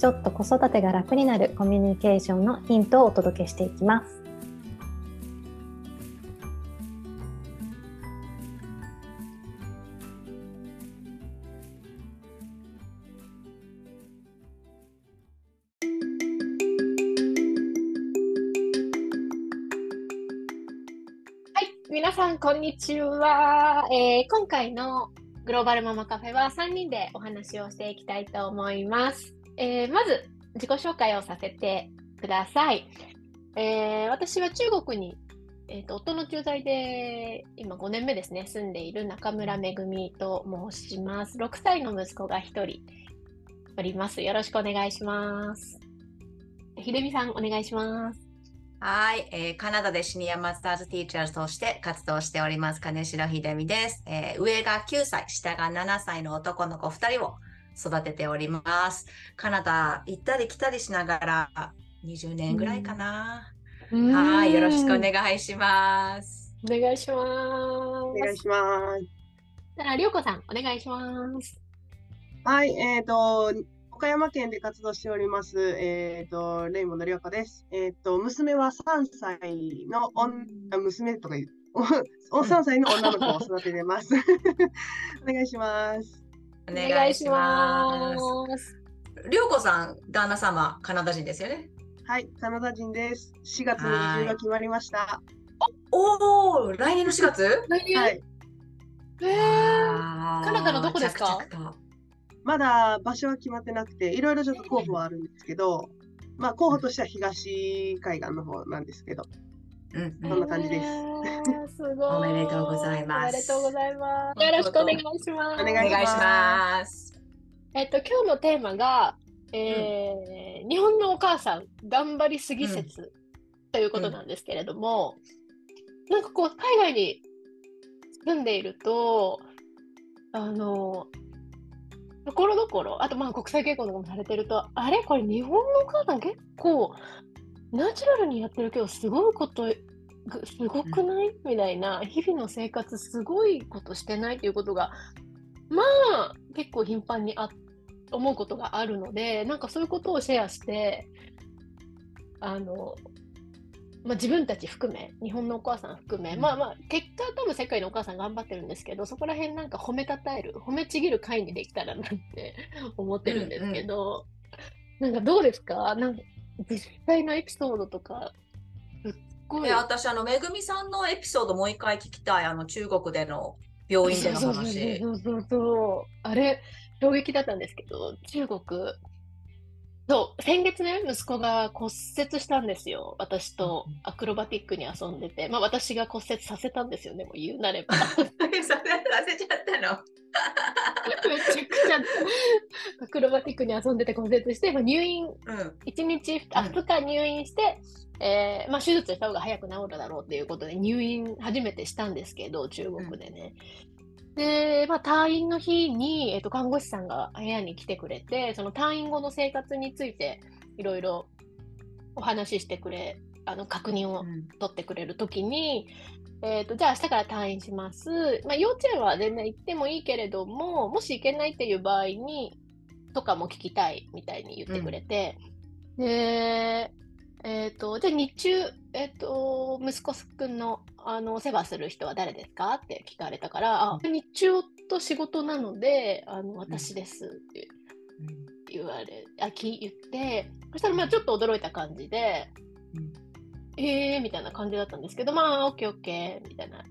ちょっと子育てが楽になるコミュニケーションのヒントをお届けしていきます。皆さん、こんにちは、えー、今回のグローバルママカフェは3人でお話をしていきたいと思います。えー、まず自己紹介をさせてください。えー、私は中国に、えーと、夫の駐在で今5年目ですね、住んでいる中村めぐみと申します。6歳の息子が1人おります。よろしくお願いします。ひでみさん、お願いします。はい、えー、カナダでシニアマスターズティーチャーとして活動しております、金城秀美です、えー、上が9歳、下が7歳の男の子2人を育てております。カナダ行ったり来たりしながら20年ぐらいかな。はい、よろしくお願いします。お願いします。お願いします。じゃあ、りょうこさん、お願いします。はい、えっ、ー、と、岡山県で活動しております、えっ、ー、と、レイモンのりょうこです。えっ、ー、と、娘は3歳のおん、娘とか言う、お3歳の女の子を育ててます。お願いします。お願いします。りょうこさん、旦那様、カナダ人ですよね？はい、カナダ人です。4月に移住が決まりました。おお、来年の4月？来年、はい、えー、カナダのどこですか？まだ場所は決まってなくて、いろいろちょっと候補はあるんですけど、まあ候補としては東海岸の方なんですけど、うん、そんな感じです。すごい。おめでとうございます。おめでとうございます。よろしくお願いします。お願いします。えっと、今日のテーマが、えー、うん、日本のお母さん、頑張りすぎ説、うん、ということなんですけれども、うん、なんかこう、海外に住んでいると、あの、ところどころ、あとまあ国際結婚とかもされてると、あれこれ日本のお母さん結構ナチュラルにやってるけど、すごいこと、すごくない、みたいな、日々の生活、すごいことしてないっていうことが、まあ、結構頻繁にあ思うことがあるので、なんかそういうことをシェアして、あの、まあ、自分たち含め、日本のお母さん含め、まあまあ、結果多分世界のお母さん頑張ってるんですけど、そこら辺なんか褒めたたえる、褒めちぎる会にできたらなって思ってるんですけど、うんうん、なんかどうですか？なんか実際のエピソードとか、すっごい。私、あの、めぐみさんのエピソードもう一回聞きたい。あの、中国での病院での話。そうそうそうあれ、衝撃だったんですけど、中国、そう、先月ね、息子が骨折したんですよ。私とアクロバティックに遊んでて。まあ私が骨折させたんですよね、もう言うなれば。させちゃったの めちゃくちゃアクロバティックに遊んでて骨折して、まあ、入院、うん、1日、あ、2日入院して、えーまあ、手術した方が早く治るだろうっていうことで入院初めてしたんですけど、中国でね。で、まあ、退院の日に、えっと、看護師さんが部屋に来てくれて、その退院後の生活についていろいろお話ししてくれ、あの確認を取ってくれるときに、うん、えっと、じゃあ明日から退院します。まあ、幼稚園は全然行ってもいいけれども、もし行けないっていう場合に、とかも聞きたいみたいに言ってくれて、うん、で、えっ、ー、と、じゃあ日中、えっ、ー、と、息子くんの、あの、お世話する人は誰ですかって聞かれたから、あ、日中と仕事なので、あの、私ですって言われ、あ、き言って、そしたらまあちょっと驚いた感じで、うん、えーみたいな感じだったんですけど、まあ、オッケーオッケーみたいな。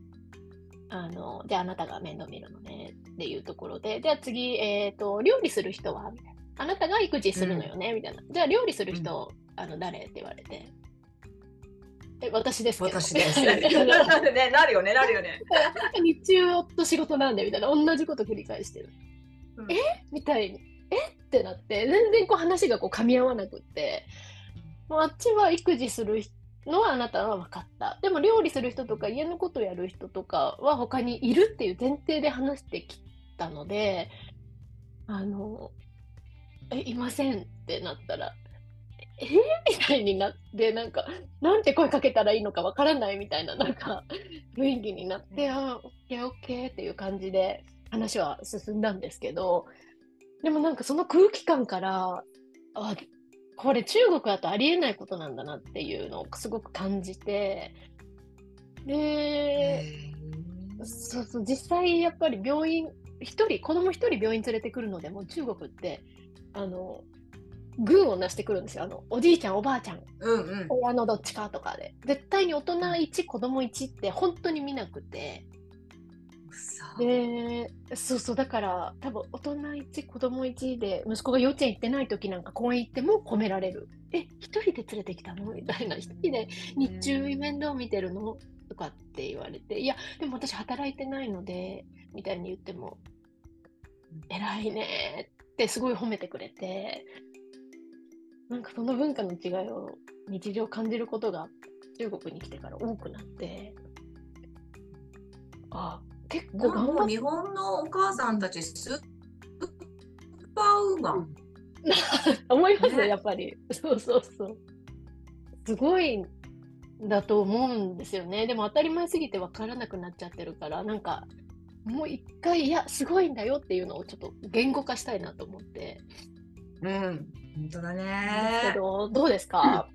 あの、じゃああなたが面倒見るのねっていうところで、じゃあ次、えっ、ー、と、料理する人は？みたいな。あなたが育児するのよね、うん、みたいな。じゃあ料理する人、あの誰って言われて。え私ですけど。私です。ね、なるよね、なるよね。日中と仕事なんでみたいな、同じこと繰り返してる。うん、え？みたいに。え？ってなって、全然こう話がこう噛み合わなくって。もうあっちは育児するのはあなたは分かった。でも料理する人とか家のことをやる人とかは他にいるっていう前提で話してきたので、あの、え、いませんってなったら、えー、みたいになって、なんか、なんて声かけたらいいのかわからないみたいな、なんか、雰囲気になって、あ、オッケーオッケーっていう感じで話は進んだんですけど、でもなんかその空気感から、あ、これ中国だとありえないことなんだなっていうのをすごく感じて、で、そうそう、実際やっぱり病院、一人、子供一人病院連れてくるのでも中国って、あの、群をなしてくるんですよ。あの、おじいちゃん、おばあちゃん、うんうん、親のどっちかとかで。絶対に大人1、子供1って本当に見なくて。で、そうそう、だから多分大人1、子供1で、息子が幼稚園行ってない時なんか公園行っても褒められる。え、一人で連れてきたの？みたいな。一人で日中面倒見てるの？とかって言われて、いや、でも私働いてないので、みたいに言っても、偉いねってすごい褒めてくれて、なんかその文化の違いを日常感じることが中国に来てから多くなって、あ、結構頑張っ日本のお母さんたちスーパーウーマン。思いますね、やっぱり。そうそうそう。すごいだと思うんですよね。でも当たり前すぎて分からなくなっちゃってるから、なんかもう一回、いや、すごいんだよっていうのをちょっと言語化したいなと思って。うん、本当だね。ですけど、どうですか？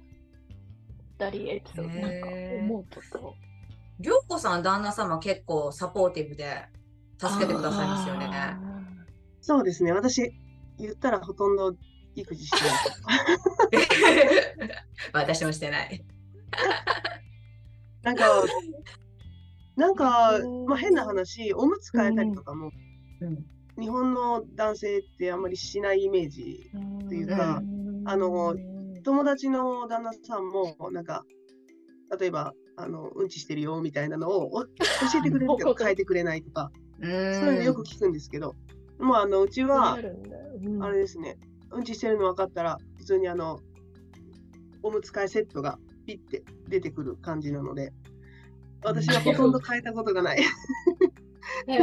二人エピソード、なんか思うこと。りょうこさん、旦那様結構サポーティブで助けてくださいますよね。そうですね。私、言ったらほとんど育児してない。私もしてない。なんか、なんか、まあ、変な話、おむつ替えたりとかも、うん、日本の男性ってあんまりしないイメージっていうか、あの、友達の旦那さんも、なんか、例えば、あの、うんちしてるよみたいなのを 教えてくれるけど変えてくれないとか、そういうのよく聞くんですけど、もうあの、うちは、あれですね、うんちしてるの分かったら、普通にあの、おむつ替えセットがピッて出てくる感じなので、私はほとんど変えたことがない。へ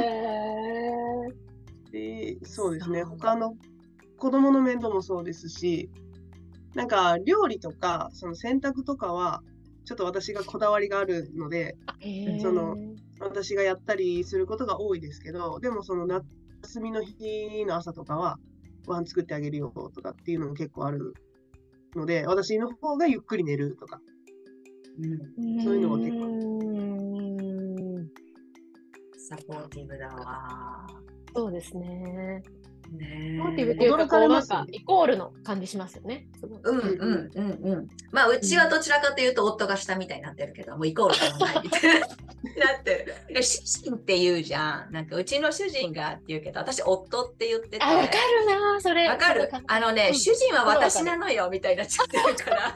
でそうですね、他の子供の面倒もそうですし、なんか料理とかその洗濯とかはちょっと私がこだわりがあるので、その私がやったりすることが多いですけど、でもその夏休みの日の朝とかはご飯作ってあげるよとかっていうのも結構あるので、私の方がゆっくり寝るとか、うん、そういうのは結構。サポーティブだわ。そうですね。ね、モチブっていうか、こうなんかイコールの感じしますよね。うんうんうんうん。まあ、うちはどちらかというと、夫が下みたいになってるけど、もうイコールでもないみたいな。なってる。主人って言うじゃん。なんか、うちの主人がって言うけど、私、夫って言ってて。あ、わかるな、それ。わかる？あのね、うん、主人は私なのよ、みたいになっちゃってるから。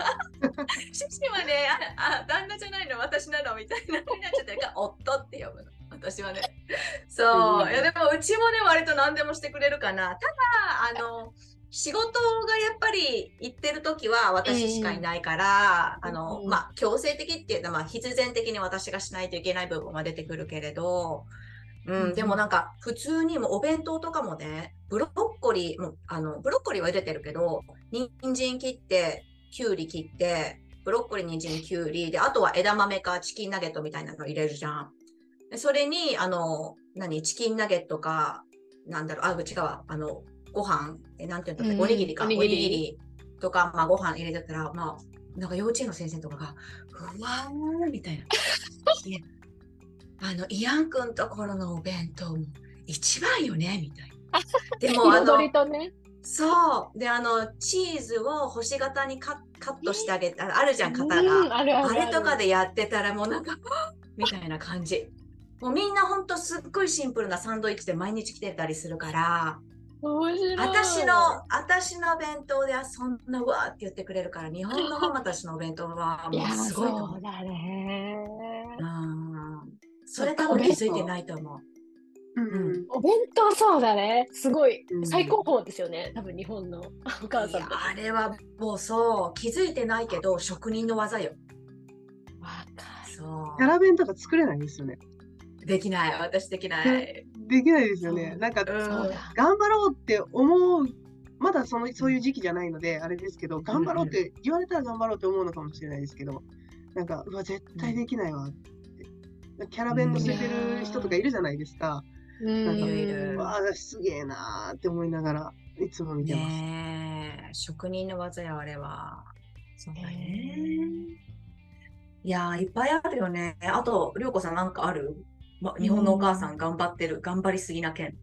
主人はねあ、あ、旦那じゃないの、私なの、みたいなになっちゃってるから、夫って呼ぶの。私はね。そう。いやでもうちもね、割と何でもしてくれるかな。ただ、あの、仕事がやっぱり行ってる時は私しかいないから、あの、まあ、強制的っていうのは、まあ、必然的に私がしないといけない部分は出てくるけれど、うん、でもなんか、普通にもお弁当とかもね、ブロッコリー、もあの、ブロッコリーは茹でてるけど、人参切って、きゅうり切って、ブロッコリー、人参、きゅうり、で、あとは枝豆かチキンナゲットみたいなの入れるじゃん。それに、あの、何、チキンナゲットか、なんだろう、あ、違うわ、あの、ご飯、え、なんていうんだっけ、おにぎりか、おにぎりとか、まあ、ご飯入れてたら、まあ、なんか幼稚園の先生とかが、うわーみたいな。あの、イアン君ところのお弁当も一番よねみたいな。でも、あの、ね、そう。で、あの、チーズを星型にカカットしてあげて、あるじゃん、型が。あれとかでやってたら、もうなんか、みたいな感じ。もうみんなほんとすっごいシンプルなサンドイッチで毎日来てたりするから、私の、私の弁当ではそんなわって言ってくれるから、日本のママたちのお弁当はもうすごいと思う。そうだね。うん。それ多分気づいてないと思う。うん、お弁当そうだね。すごい、最高峰ですよね。多分日本の お母さんあれはもうそう、気づいてないけど、職人の技よ。わかる。そう。キャラ弁とか作れないんですよね。できない。私できない。できないですよね。なんか、うん、頑張ろうって思う、まだそのそういう時期じゃないので、あれですけど、頑張ろうって言われたら頑張ろうって思うのかもしれないですけど、なんか、うわ、絶対できないわって。キャラ弁乗せてる人とかいるじゃないですか。なんか、うわあ、すげえなーって思いながら、いつも見てます。ね職人の技や、あれは。そうだね。いやいっぱいあるよね。あと、りょうこさんなんかある、ま、日本のお母さん頑張ってる、頑張りすぎな件。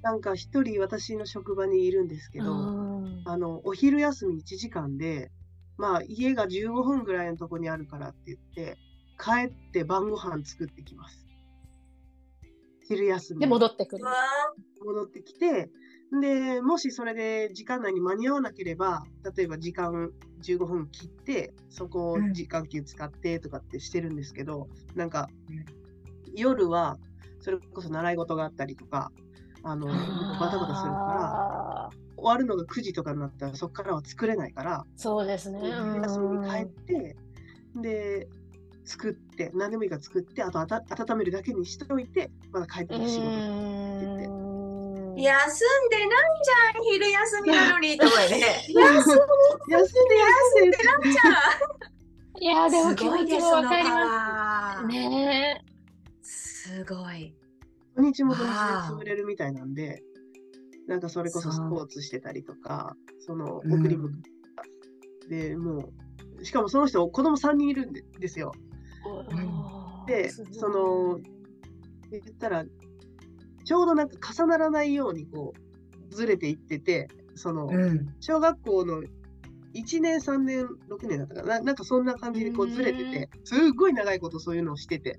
なんか一人私の職場にいるんですけど、あの、お昼休み1時間で、まあ家が15分ぐらいのとこにあるからって言って、帰って晩ご飯作ってきます。昼休み。で、戻ってくる。戻ってきて、で、もしそれで時間内に間に合わなければ、例えば時間15分切って、そこを時間給使ってとかってしてるんですけど、うん、なんか、夜は、それこそ習い事があったりとか、あの、バタバタするから、終わるのが9時とかになったら、そこからは作れないから、そうですね。休みに帰って、で、作って、何でもいいから作って、あとあた温めるだけにしておいて、まだ帰ってきて仕事って言って。休んでないじゃん、昼休みなのにとかね。休んで、休んで、休んでないじゃん。いや、でも気持ちもわかります。ねすごい。土日も土日で潰れるみたいなんで、なんかそれこそスポーツしてたりとか、その送り迎え、で、もう、しかもその人、子供3人いるんですよ。で、その、言ったら、ちょうどなんか重ならないようにこう、ずれていってて、その、うん、小学校の1年、3年、6年だったかな、なんかそんな感じでこうずれてて、すっごい長いことそういうのをしてて、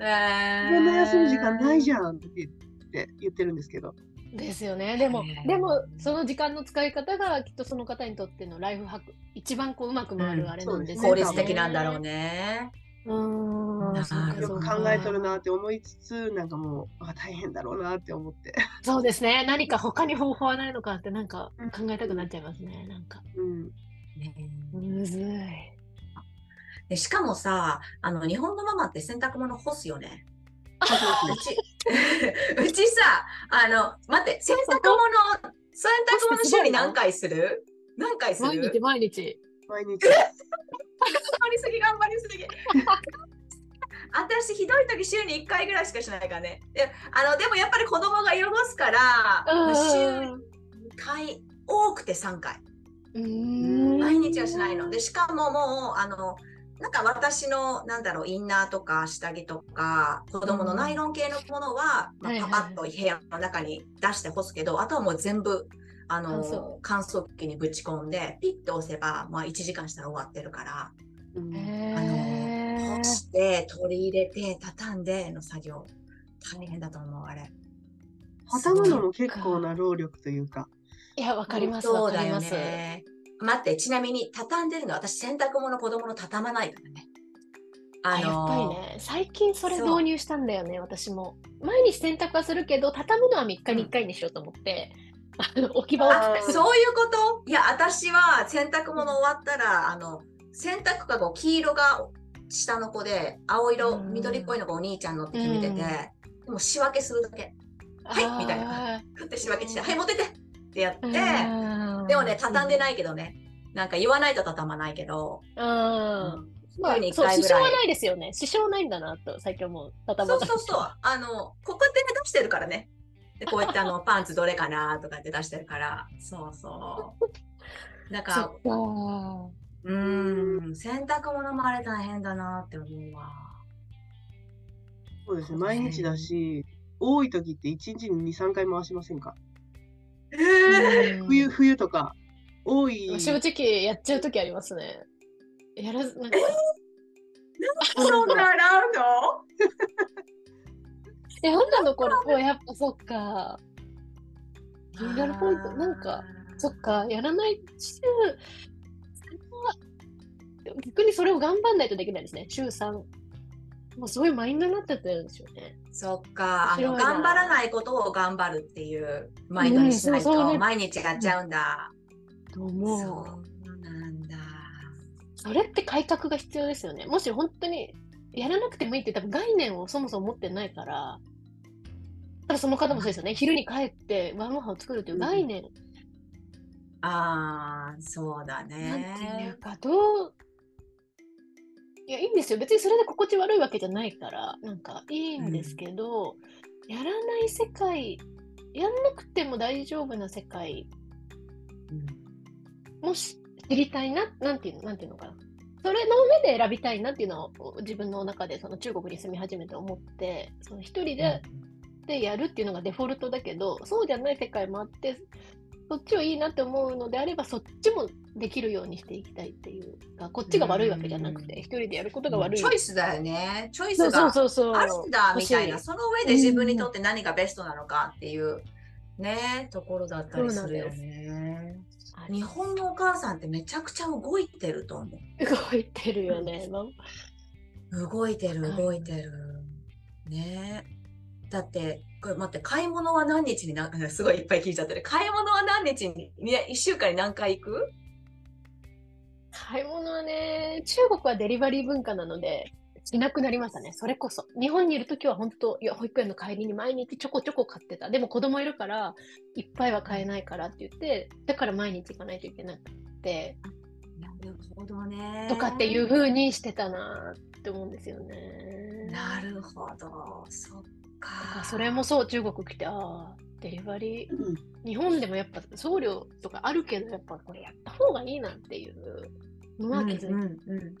えー、こんな休む時間ないじゃんって言って言ってるんですけど。ですよね。でも、でも、その時間の使い方がきっとその方にとってのライフハック、一番こううまく回るあれなんですね、うん、効率的なんだろうね。うん。よく考えとるなって思いつつなんかもうあ大変だろうなって思って。そうですね。何か他に方法はないのかってなんか考えたくなっちゃいますね。なんか、うん、むずいでしかもさあの日本のママって洗濯物干すよね。うち うちさあの待って洗濯物洗濯物週に何回する？何回する？毎日毎日。毎日。頑張りすぎ、頑張りすぎ。私ひどい時週に1回ぐらいしかしないからね。であのでもやっぱり子供が汚すから、週2回、多くて3回。毎日はしないの。で、しかももう、あの、なんか私の、なんだろう、インナーとか下着とか、子供のナイロン系のものは、まあ、パパッと部屋の中に出して干すけど、あとはもう全部、あの乾燥機にぶち込んでピッと押せば、まあ、1時間したら終わってるから、うん、あの干して取り入れて畳んでの作業大変だと思うあれ。畳むのも結構な労力というか。いやわかりますそうだよね待ってちなみに畳んでるの私洗濯物子供の畳まないからね。あのー、やっぱりね最近それ導入したんだよね私も。毎日洗濯はするけど畳むのは3日に1回にしようと思って、置き場をそういうこと？いや私は洗濯物終わったらあの洗濯かご黄色が下の子で青色緑っぽいのがお兄ちゃんのって決めてて、でも仕分けするだけ。はいみたいな。ふって仕分けしてはい持っててってやってでもね畳んでないけどね。なんか言わないと畳まないけど。うん。まあ、そう支障はないですよね。支障ないんだなと最近思う。畳そうそうそう。あの、ここで出してるからね。でこうやってあの パンツどれかなとかって出してるから。そうそう。だからうん。洗濯物もあれ大変だなって思うわ。そうですね。毎日だし多い時って1日に23回回しませんか？えー、冬冬とか多い。正直やっちゃう時ありますね。やらずなんか、えー、そんな洗うの？え、女の子もやっぱそっか。気になるポイント、なんか、そっか、やらない週、逆にそれを頑張んないとできないですね、週3。もうそういうマインドになっちゃってるんですよね。そっか、あの頑張らないことを頑張るっていうマインドにしないと、毎日やっちゃうんだ。と思う。そうなんだ。それって改革が必要ですよね。もし本当にやらなくてもいいって多分概念をそもそも持ってないから、ただその方もそうですよね。昼に帰って晩ご飯を作るという概念。うん、ああ、そうだね。なんていうか、どういや、いいんですよ。別にそれで心地悪いわけじゃないから、なんかいいんですけど、うん、やらない世界、やんなくても大丈夫な世界、うん、もし知りたいな、なんていうの、なんていうのかな。それの上で選びたいなっていうのを自分の中でその中国に住み始めて思って、その一人で、でやるっていうのがデフォルトだけど、そうじゃない世界もあって、そっちをいいなって思うのであれば、そっちもできるようにしていきたいっていうか、こっちが悪いわけじゃなくて、一人でやることが悪い。チョイスだよね。チョイスがあるんだみたいな、その上で自分にとって何がベストなのかっていうね、ところだったりするよね。日本のお母さんってめちゃくちゃ動いてると思う。動いてるよね。動いてる、動いてる。ねだって、これ待って、買い物は何日にな、すごいいっぱい聞いちゃってる。買い物は何日に、1週間に何回行く？買い物はね、中国はデリバリー文化なので、しなくなりましたね。それこそ。日本にいるときは本当、いや、保育園の帰りに毎日ちょこちょこ買ってた。でも子供いるから、いっぱいは買えないからって言って、だから毎日行かないといけなくて。なるほどね。とかっていう風にしてたなって思うんですよね。なるほど。そっか。それもそう、中国来て、ああ、デリバリー、うん、日本でもやっぱ送料とかあるけど、やっぱこれやった方がいいなっていうのは気づいて、うんうんうん。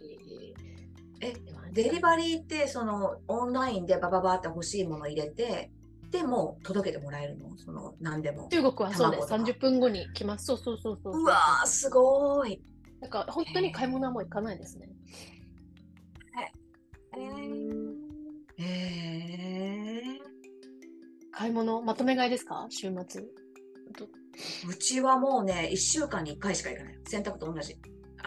え、デリバリーってそのオンラインでバババって欲しいもの入れて、でも届けてもらえるの？その何でも。中国はそうです。30分後に来ます。そうそうそうそううわー、すごい。なんか本当に買い物はもう行かないですね。えー、えー、買い物、まとめ買いですか？週末。うちはもうね、1週間に1回しか行かない。洗濯と同じ。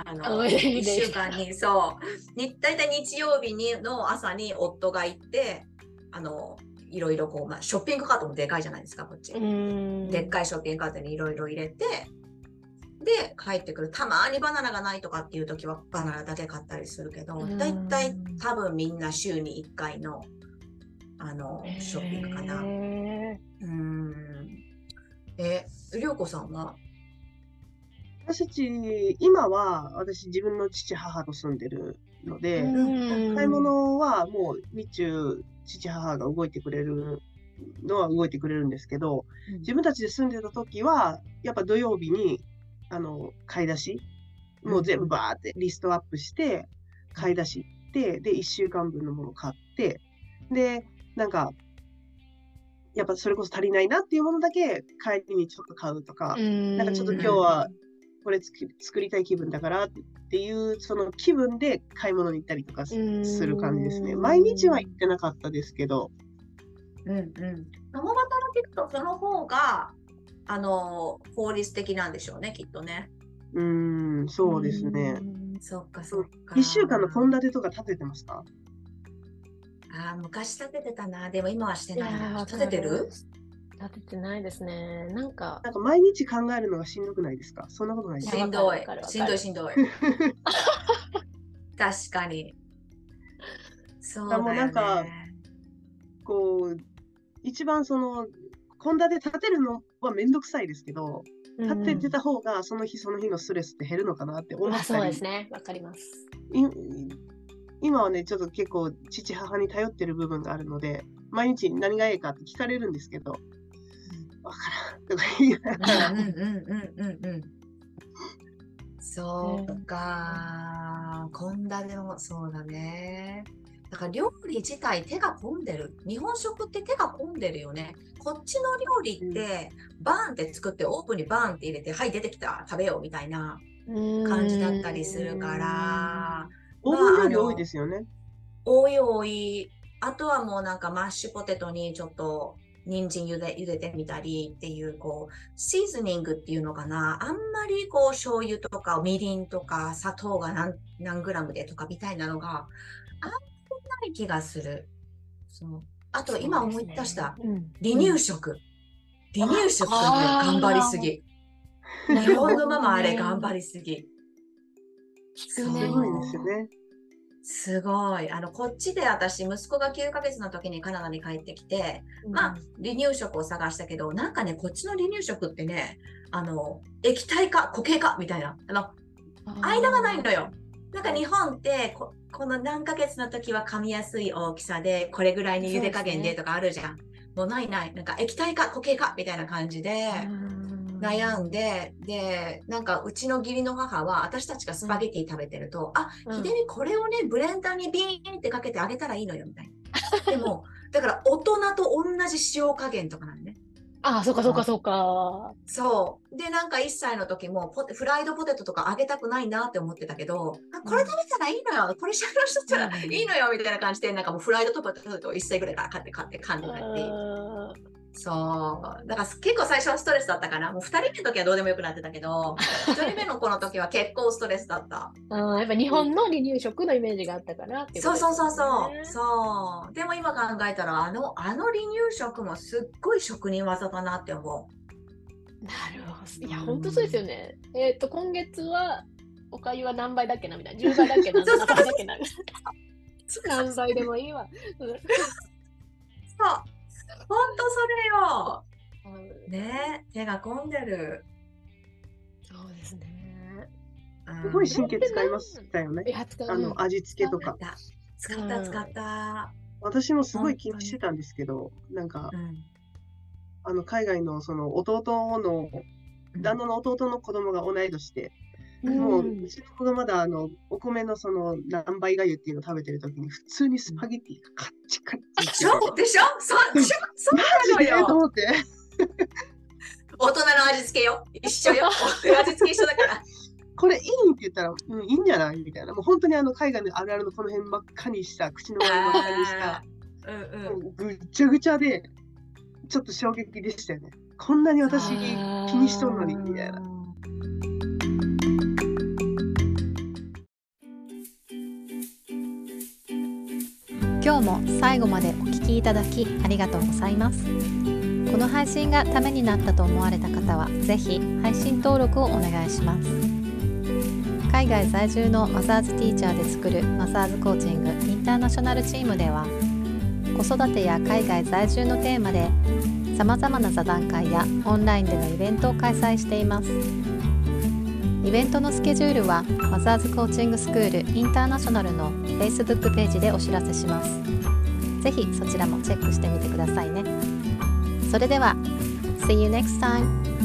あの、1週間に、そう、に大体日曜日にの朝に夫が行って、あの、いろいろこう、まあ、ショッピングカートもでかいじゃないですか、こっち。でっかいショッピングカートにいろいろ入れて、で、帰ってくる。たまにバナナがないとかっていう時はバナナだけ買ったりするけど、だいたい多分みんな週に1回の、あの、ショッピングかな。うん。え、りょうこさんは？私たち、今は私自分の父母と住んでるので、買い物はもう日中父母が動いてくれるのは動いてくれるんですけど、自分たちで住んでた時は、やっぱ土曜日にあの買い出し、もう全部バーってリストアップして、買い出し行って、で、1週間分のもの買って、で、なんか、やっぱそれこそ足りないなっていうものだけ帰りにちょっと買うとか、なんかちょっと今日はこれ作りたい気分だからっていうその気分で買い物に行ったりとかする感じですね。毎日は行ってなかったですけど。うんうん。共働きとその方があの法律的なんでしょうねきっとね。うん、そうですね。そっかそっか。1週間の献立とか立ててますか？あ昔立ててたな。でも今はしてないな。立ててる？立ててないですね。なんか。なんか毎日考えるのがしんどくないですか？そんなことないですかしんどい。しんどいしんどい。確かに。そうだ、ね、もうなんか、こう、一番その、献立立てるのはめんどくさいですけど、立ててた方がその日その日のストレスって減るのかなって思ったり、そうですね。わかります。今はね、ちょっと結構父母に頼ってる部分があるので、毎日何がいいかって聞かれるんですけど、わからんとか言いながら。うんうんうんうんうん。そうか、献立もそうだね。だから料理自体手が込んでる。日本食って手が込んでるよね。こっちの料理って、バーンって作ってオープンにバーンって入れて、はい出てきた食べようみたいな感じだったりするから。オーブン料理多いですよね。多い多い。あとはもうなんかマッシュポテトにちょっと人参茹で茹でてみたりっていうこうシーズニングっていうのかなあんまりこう醤油とかみりんとか砂糖が何何グラムでとかみたいなのがあんまい気がする。そうあと、今思い出した、ねうん、離乳食。離乳食頑張りすぎ。日本のママあれ頑張りすぎ。すごいですよね。すごい。あの、こっちで私、息子が9ヶ月の時にカナダに帰ってきて、うん、まあ、離乳食を探したけど、なんかね、こっちの離乳食ってね、あの、液体か固形かみたいな、あの、間がないのよ。なんか日本ってこ、この何ヶ月の時は噛みやすい大きさで、これぐらいに茹で加減でとかあるじゃん。もうないない。なんか液体か固形かみたいな感じで。悩んで、で、なんかうちの義理の母は私たちがスパゲティ食べてると、あ、ひでみこれをね、ブレンダーにビーンってかけてあげたらいいのよ、みたいな。でも、だから大人と同じ塩加減とかなんね。ああ、そうかそうかそうか。そう。で、なんか1歳の時もポテ、フライドポテトとかあげたくないなって思ってたけど、あこれ食べたらいいのよ、これしゃべしとったらいいのよ、みたいな感じで、なんかもうフライドポテトを1歳ぐらいから買って買って噛んでって。そう。だから結構最初はストレスだったかな。もう2人目の時はどうでもよくなってたけど、1人目の子の時は結構ストレスだった。あやっぱ日本の離乳食のイメージがあったからってそうそうそうそう。そう。でも今考えたら、あの、あの離乳食もすっごい職人技だなって思う。なるほど。いや、本当そうですよね。えっ、ー、と、今月は、おかゆは何倍だっけなみたいな。10倍だっけな何倍だっけな 何倍でもいいわ。そう。本当それよ。ね手が込んでる。そうですね。すごい神経使いましたよね。あの味付けとか。使った使った。私もすごい気にしてたんですけど、なんか、あの海外のその弟の旦那の弟の子供が同い年で、もう、うちの子がまだあのお米のその何倍がゆっていうのを食べてるときに、普通にスパゲティがカッチカチ。でしょでしょそうでしょ？そうなのよ。と思って。大人の味付けよ。一緒よ。味付け一緒だから。これいいって言ったら、うん、いいんじゃない？みたいな。もう本当にあの海外のあるあるのこの辺ばっかりした、口の周りばっかりした、うんうん、ぐっちゃぐちゃで、ちょっと衝撃でしたよね。こんなに私気にしとんのに、みたいな。今日も最後までお聴きいただきありがとうございます。この配信がためになったと思われた方は是非配信登録をお願いします。海外在住のマザーズティーチャーで作るマザーズコーチングインターナショナルチームでは子育てや海外在住のテーマでさまざまな座談会やオンラインでのイベントを開催しています。イベントのスケジュールはマザーズコーチングスクールインターナショナルの Facebook ページでお知らせします。ぜひそちらもチェックしてみてくださいね。それでは、See you next time!